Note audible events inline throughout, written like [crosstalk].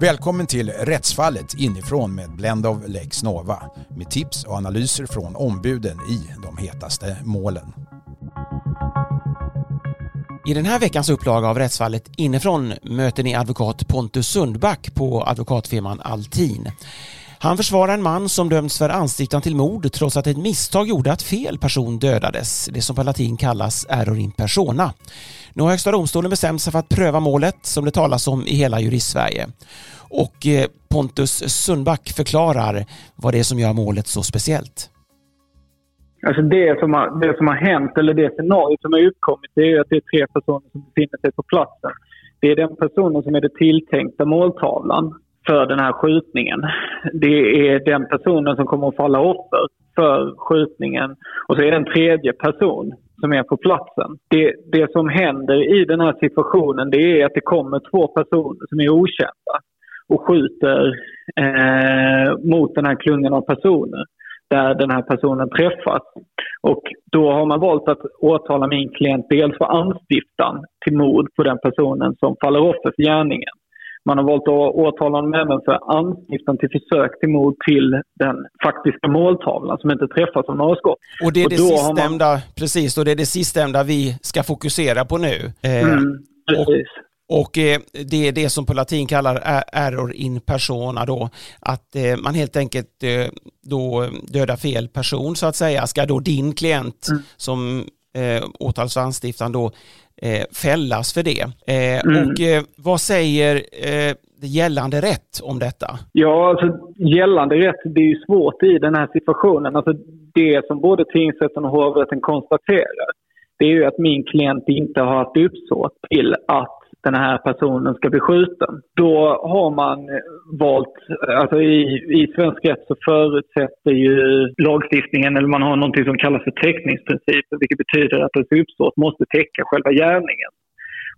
Välkommen till Rättsfallet inifrån med Blend of Lex Nova med tips och analyser från ombuden i de hetaste målen. I den här veckans upplaga av Rättsfallet inifrån möter ni advokat Pontus Sundback på advokatfirman Altin. Han försvarar en man som dömts för anstiftan till mord trots att ett misstag gjorde att fel person dödades, det som på latin kallas error in persona. Nu har Högsta domstolen bestämt sig för att pröva målet som det talas om i hela juristsverige. Och eh, Pontus Sundback förklarar vad det är som gör målet så speciellt. Alltså det som, har, det som har hänt, eller det scenariot som har uppkommit, det är att det är tre personer som befinner sig på platsen. Det är den personen som är den tilltänkta måltavlan för den här skjutningen. Det är den personen som kommer att falla offer för skjutningen. Och så är det en tredje person som är på platsen. Det, det som händer i den här situationen det är att det kommer två personer som är okända och skjuter eh, mot den här klungan av personer där den här personen träffas. Och då har man valt att åtala min klient dels för anstiftan till mord på den personen som faller offer för gärningen. Man har valt att åtala honom även för anstiftan till försök till mord till den faktiska måltavlan som inte träffas av några skott. Och det är det sistnämnda, man... precis, och det är det sistnämnda vi ska fokusera på nu. Eh, mm, precis. Och, och eh, det är det som på latin kallar error in persona då, att eh, man helt enkelt eh, då dödar fel person så att säga. Ska då din klient mm. som eh, åtals och anstiftan då eh, fällas för det. Eh, mm. Och eh, vad säger eh, gällande rätt om detta? Ja, alltså, gällande rätt, det är ju svårt i den här situationen. Alltså, det som både tingsrätten och hovrätten konstaterar, det är ju att min klient inte har haft uppsåt till att den här personen ska bli skjuten. Då har man valt, alltså i, i svensk rätt så förutsätter ju lagstiftningen, eller man har någonting som kallas för täckningsprincipen, vilket betyder att ett uppsåt måste täcka själva gärningen.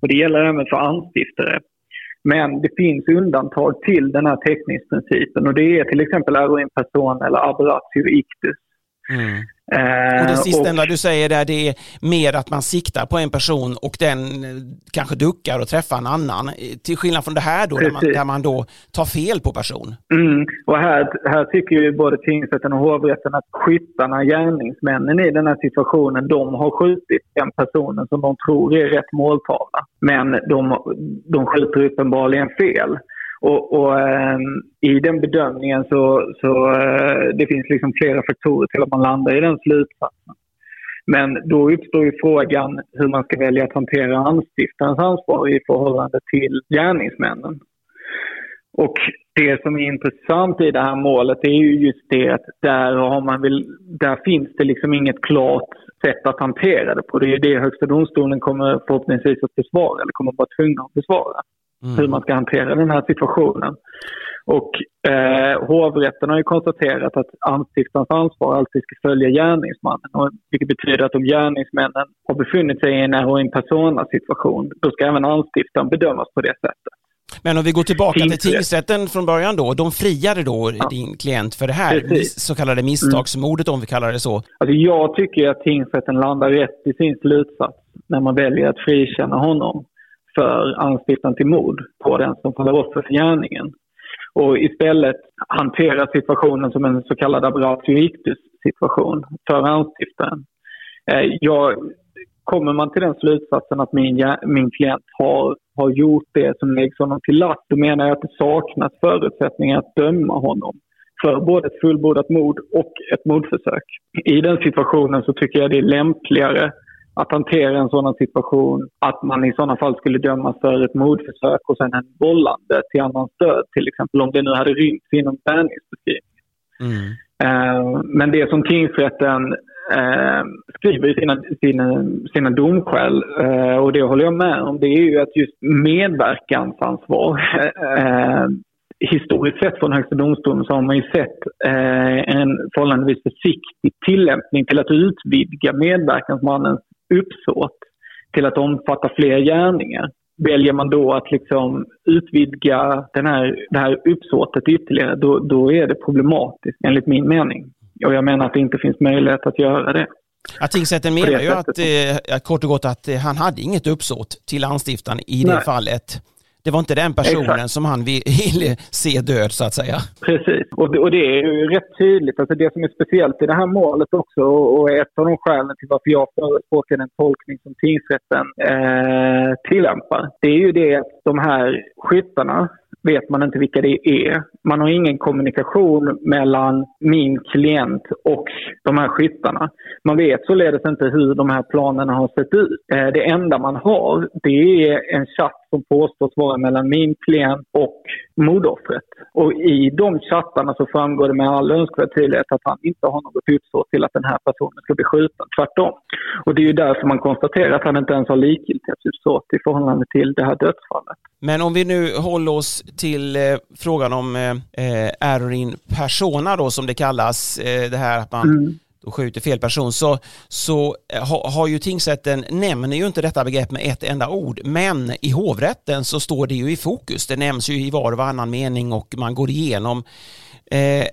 Och det gäller även för anstiftare. Men det finns undantag till den här täckningsprincipen och det är till exempel eroin person eller aberratio ictus. Mm. Och det sistnämnda du säger där, det är mer att man siktar på en person och den kanske duckar och träffar en annan. Till skillnad från det här då, där man, där man, då tar fel på person. Mm. Och här, här tycker ju både tingsrätten och hovrätten att skyttarna, gärningsmännen i den här situationen, de har skjutit den personen som de tror är rätt måltavla. Men de, de skjuter uppenbarligen fel. Och, och eh, i den bedömningen så, så eh, det finns liksom flera faktorer till att man landar i den slutsatsen. Men då uppstår ju frågan hur man ska välja att hantera anstiftarens ansvar i förhållande till gärningsmännen. Och det som är intressant i det här målet är ju just det att där, har man vill, där finns det liksom inget klart sätt att hantera det på. Det är det Högsta domstolen kommer förhoppningsvis att besvara, eller kommer att vara tvungna att besvara mm. hur man ska hantera den här situationen. Och eh, hovrätten har ju konstaterat att anstiftarens ansvar alltid ska följa gärningsmannen. Och, vilket betyder att om gärningsmännen har befunnit sig i en heroin persona situation, då ska även anstiftaren bedömas på det sättet. Men om vi går tillbaka till tingsrätten från början då, de friade då ja. din klient för det här Precis. så kallade misstagsmordet om vi kallar det så? Alltså jag tycker att tingsrätten landar rätt i sin slutsats när man väljer att frikänna honom för anstiftan till mord på den som faller offer för gärningen. Och istället hantera situationen som en så kallad aberratio ictus situation för anstiftaren. Eh, jag, kommer man till den slutsatsen att min, min klient har, har gjort det som läggs honom till last, då menar jag att det saknas förutsättningar att döma honom för både ett fullbordat mord och ett mordförsök. I den situationen så tycker jag det är lämpligare att hantera en sådan situation att man i sådana fall skulle dömas för ett mordförsök och sen en vållande till annans död till exempel om det nu hade rymts inom gärningsbeskrivningen. Mm. Eh, men det som tingsrätten eh, skriver i sina, sina, sina domskäl, eh, och det håller jag med om, det är ju att just medverkansansvar eh, historiskt sett från Högsta domstolen så har man ju sett eh, en förhållandevis försiktig tillämpning till att utvidga medverkansmannens uppsåt till att omfatta fler gärningar. Väljer man då att liksom utvidga den här, det här uppsåtet ytterligare, då, då är det problematiskt enligt min mening. Och jag menar att det inte finns möjlighet att göra det. Ja, tingsrätten menar ju att, eh, kort och gott att eh, han hade inget uppsåt till anstiftan i det Nej. fallet. Det var inte den personen Exakt. som han [laughs] ville se död så att säga. Precis, och det, och det är ju rätt tydligt. Alltså det som är speciellt i det här målet också och ett av de skälen till varför jag förespråkar den tolkning som tingsrätten eh, tillämpar. Det är ju det att de här skyttarna vet man inte vilka det är. Man har ingen kommunikation mellan min klient och de här skyttarna. Man vet således inte hur de här planerna har sett ut. Eh, det enda man har, det är en chatt som påstås vara mellan min klient och mordoffret. Och i de chattarna så framgår det med all önskvärd tydlighet att han inte har något uppsåt till att den här personen ska bli skjuten. Tvärtom. Och det är ju därför man konstaterar att han inte ens har likgiltighetsuppsåt i förhållande till det här dödsfallet. Men om vi nu håller oss till eh, frågan om eh, eh error in persona då som det kallas, eh, det här att man mm då skjuter fel person så, så eh, ha, har ju tingsrätten nämner ju inte detta begrepp med ett enda ord men i hovrätten så står det ju i fokus. Det nämns ju i var och varannan mening och man går igenom eh, eh,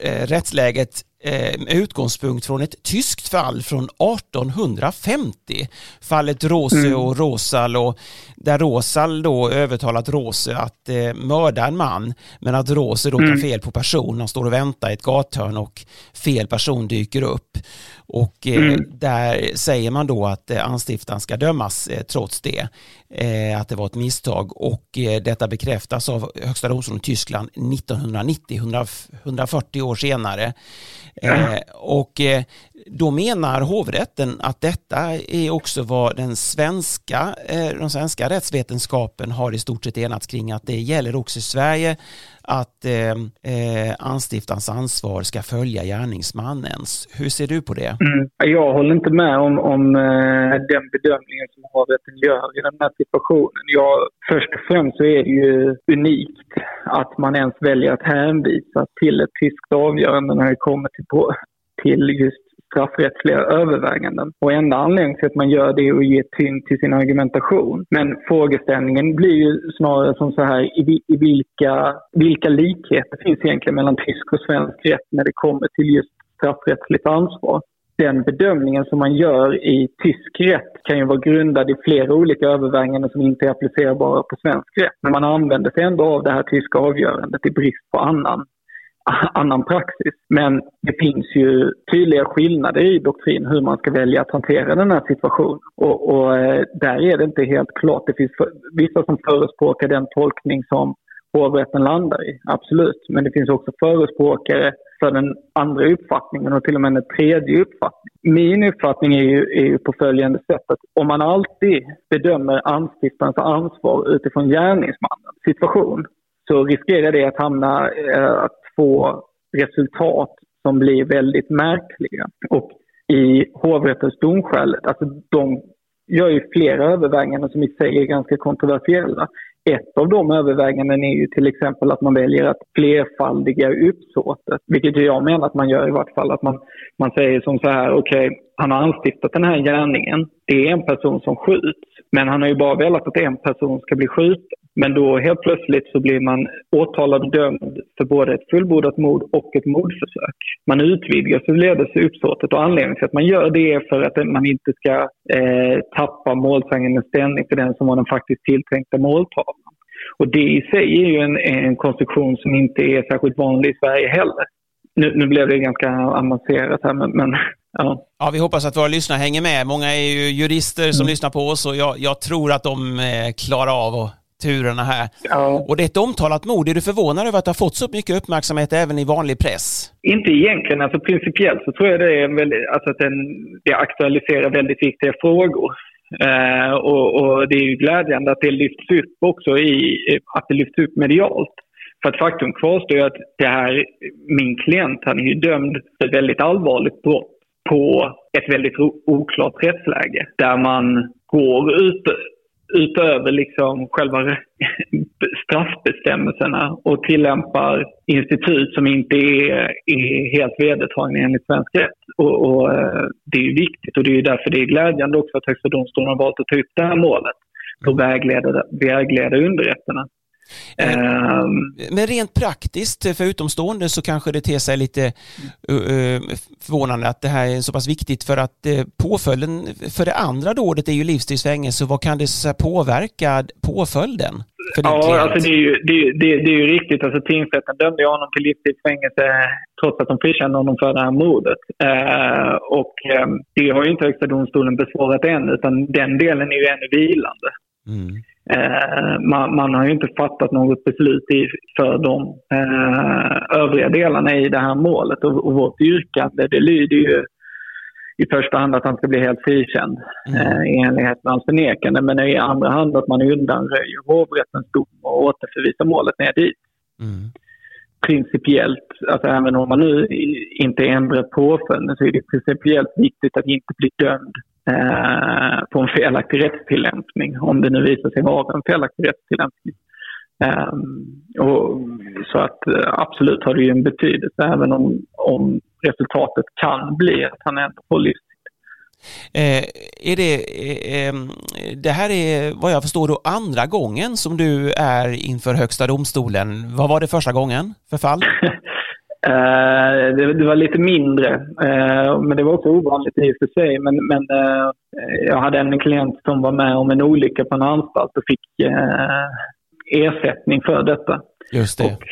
eh rättsläget Eh, med utgångspunkt från ett tyskt fall från 1850. Fallet Rose mm. och Rosal och där Rosal då övertalat Rose att eh, mörda en man men att Rose då tar mm. fel på person. Han står och väntar i ett gathörn och fel person dyker upp. Och eh, mm. där säger man då att eh, anstiftaren ska dömas eh, trots det, eh, att det var ett misstag och eh, detta bekräftas av Högsta domstolen i Tyskland 1990, 100, 140 år senare. Eh, och då menar hovrätten att detta är också vad den svenska, eh, den svenska rättsvetenskapen har i stort sett enats kring att det gäller också i Sverige att eh, eh anstiftarens ansvar ska följa gärningsmannens. Hur ser du på det? Mm. Jag håller inte med om, om eh, den bedömningen som hovrätten gör i den här situationen. Jag, först och främst så är det ju unikt att man ens väljer att hänvisa till ett tyskt avgörande när det kommer till, på, till just straffrättsliga överväganden. Och enda anledningen till att man gör det är att ge tyngd till sin argumentation. Men frågeställningen blir ju snarare som så här, i, i vilka, vilka likheter finns egentligen mellan tysk och svensk rätt när det kommer till just straffrättsligt ansvar? den bedömningen som man gör i tysk rätt kan ju vara grundad i flera olika överväganden som inte är applicerbara på svensk rätt. Men man använder sig ändå av det här tyska avgörandet i brist på annan [laughs] annan praxis. Men det finns ju tydliga skillnader i doktrin hur man ska välja att hantera den här situationen. Och, och eh, där är det inte helt klart. Det finns vissa som förespråkar den tolkning som hovrätten landar i, absolut. Men det finns också förespråkare för den andra uppfattningen och till och med en tredje uppfattning. Min uppfattning är ju, är ju på följande sätt att om man alltid bedömer anstiftarens ansvar utifrån gärningsmannens situation så riskerar det att hamna, eh, att få resultat som blir väldigt märkliga. Och i hovrättens domskäl, alltså de gör ju flera överväganden som i sig är ganska kontroversiella. Ett av de överväganden är ju till exempel att man väljer att flerfaldiga uppsåtet, vilket jag menar att man gör i vart fall. Att man, man säger som så här, okej, okay, han har anstiftat den här gärningen. Det är en person som skjuts, men han har ju bara velat att en person ska bli skjuten. Men då helt plötsligt så blir man åtalad och dömd för både ett fullbordat mord och ett mordförsök. Man utvidgar således uppsåtet och anledningen till att man gör det är för att man inte ska eh, tappa målsägandens ställning för den som var den faktiskt tilltänkta måltavlan. Och det i sig är ju en, en konstruktion som inte är särskilt vanlig i Sverige heller. Nu, nu blev det ganska avancerat här men, men [laughs] Ja. ja, vi hoppas att våra lyssnare hänger med. Många är ju jurister som mm. lyssnar på oss och jag, jag tror att de eh, klarar av att turerna här. Ja. Och det är ett omtalat mord. Är du förvånad över att det har fått så mycket uppmärksamhet även i vanlig press? Inte egentligen. Alltså principiellt så tror jag det är väldigt, alltså att den, det aktualiserar väldigt viktiga frågor. Eh, och, och, det är ju glädjande att det lyfts upp också i, att det lyfts upp medialt. För att faktum kvarstår ju att det här, min klient, han är ju dömd för ett väldigt allvarligt brott på ett väldigt oklart rättsläge. Där man går ut utöver liksom själva [laughs] straffbestämmelserna och tillämpar institut som inte är, är helt vedertagna enligt svensk rätt. Och, och, eh, det är viktigt och det är därför det är glädjande också att Högsta domstolen har valt att ta upp det här målet och vägleda, vägleda underrätterna. Um, Men rent praktiskt för utomstående så kanske det ter sig lite uh, förvånande att det här är så pass viktigt för att uh, påföljden för det andra dådet är ju livstidsfängelse. Vad kan det påverka påföljden? för ja, klient? alltså det är, ju, det, det, det är ju riktigt. Alltså tingsrätten dömde ju honom till livstids fängelse trots att de frikände honom för det här mordet. Eh, och eh, det har ju inte Högsta domstolen besvarat än, utan den delen är ju ännu vilande. Mm. Eh, man, man, har ju inte fattat något beslut i, för de eh, övriga delarna i det här målet. Och, och vårt yrkande det lyder ju i första hand att han ska bli helt frikänd mm. eh, i enlighet med hans förnekande. Men i andra hand att man undanröjer hovrättens dom och återförvisar målet ner dit. Mm. Principiellt, alltså även om man nu inte ändrar påföljden så är det principiellt viktigt att inte bli dömd eh, på en felaktig rättstillämpning om det nu visar sig vara en felaktig rättstillämpning. Eh, och, så att eh, absolut har det ju en betydelse även om, om resultatet kan bli att han ändå får. Eh, är det, eh, ehm, det här är vad jag förstår då andra gången som du är inför Högsta domstolen. Vad var det första gången för fall? [laughs] eh, det, det, var lite mindre, eh, men det var också ovanligt i och för sig. Men, men eh, jag hade en klient som var med om en olycka på en anstalt och fick ersättning för detta. Just det. Och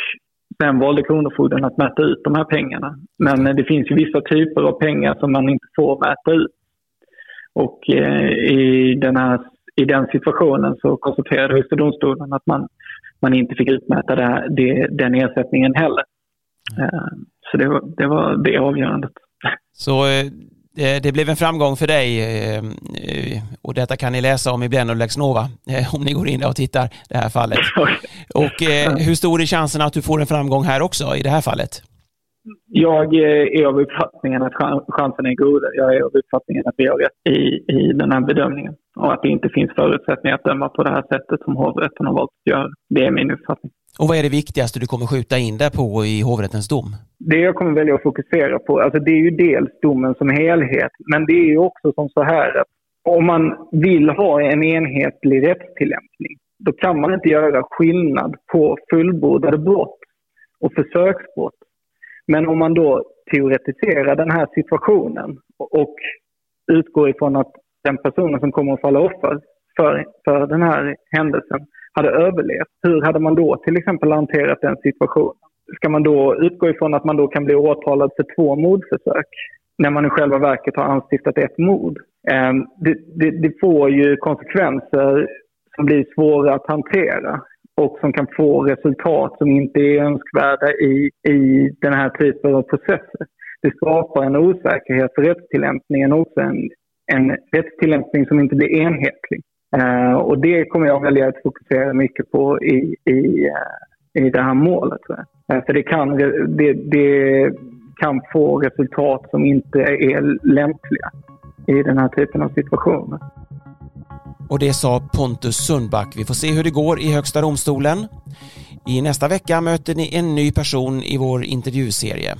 sen valde Kronofogden att mäta ut de här pengarna. Men det finns ju vissa typer av pengar som man inte får mäta ut. Och eh, i, den här, i den situationen så konstaterade Högsta domstolen att man, man inte fick utmäta det, det, den ersättningen heller. Eh, så det var, det var det avgörandet. Så eh, det blev en framgång för dig och detta kan ni läsa om i Blenno Lex Nova om ni går in där och tittar det här fallet. [laughs] Och hur stor är chansen att du får en framgång här också i det här fallet? Jag är av uppfattningen att chansen är god. Jag är av uppfattningen att vi har rätt i, i den här bedömningen och att det inte finns förutsättningar att döma på det här sättet som hovrätten har valt att göra. Det är min uppfattning. Och vad är det viktigaste du kommer skjuta in där på i hovrättens dom? Det jag kommer välja att fokusera på, alltså det är ju dels domen som helhet, men det är ju också som så här att om man vill ha en enhetlig rättstillämpning, då kan man inte göra skillnad på fullbordade brott och försöksbrott. Men om man då teoretiserar den här situationen och utgår ifrån att den personen som kommer att falla offer för, för den här händelsen hade överlevt. Hur hade man då till exempel hanterat den situationen? Ska man då utgå ifrån att man då kan bli åtalad för två mordförsök när man i själva verket har anstiftat ett mord? Ehm, det, det, det får ju konsekvenser som blir svåra att hantera och som kan få resultat som inte är önskvärda i, i den här typen av processer. Det skapar en osäkerhet för rättstillämpningen och också en, en rättstillämpning som inte blir enhetlig. Uh, och det kommer jag välja att fokusera mycket på i, i, uh, i det här målet. Uh, för det kan, det, det kan få resultat som inte är lämpliga i den här typen av situationer. Och det sa Pontus Sundback. Vi får se hur det går i Högsta domstolen. I nästa vecka möter ni en ny person i vår intervjuserie.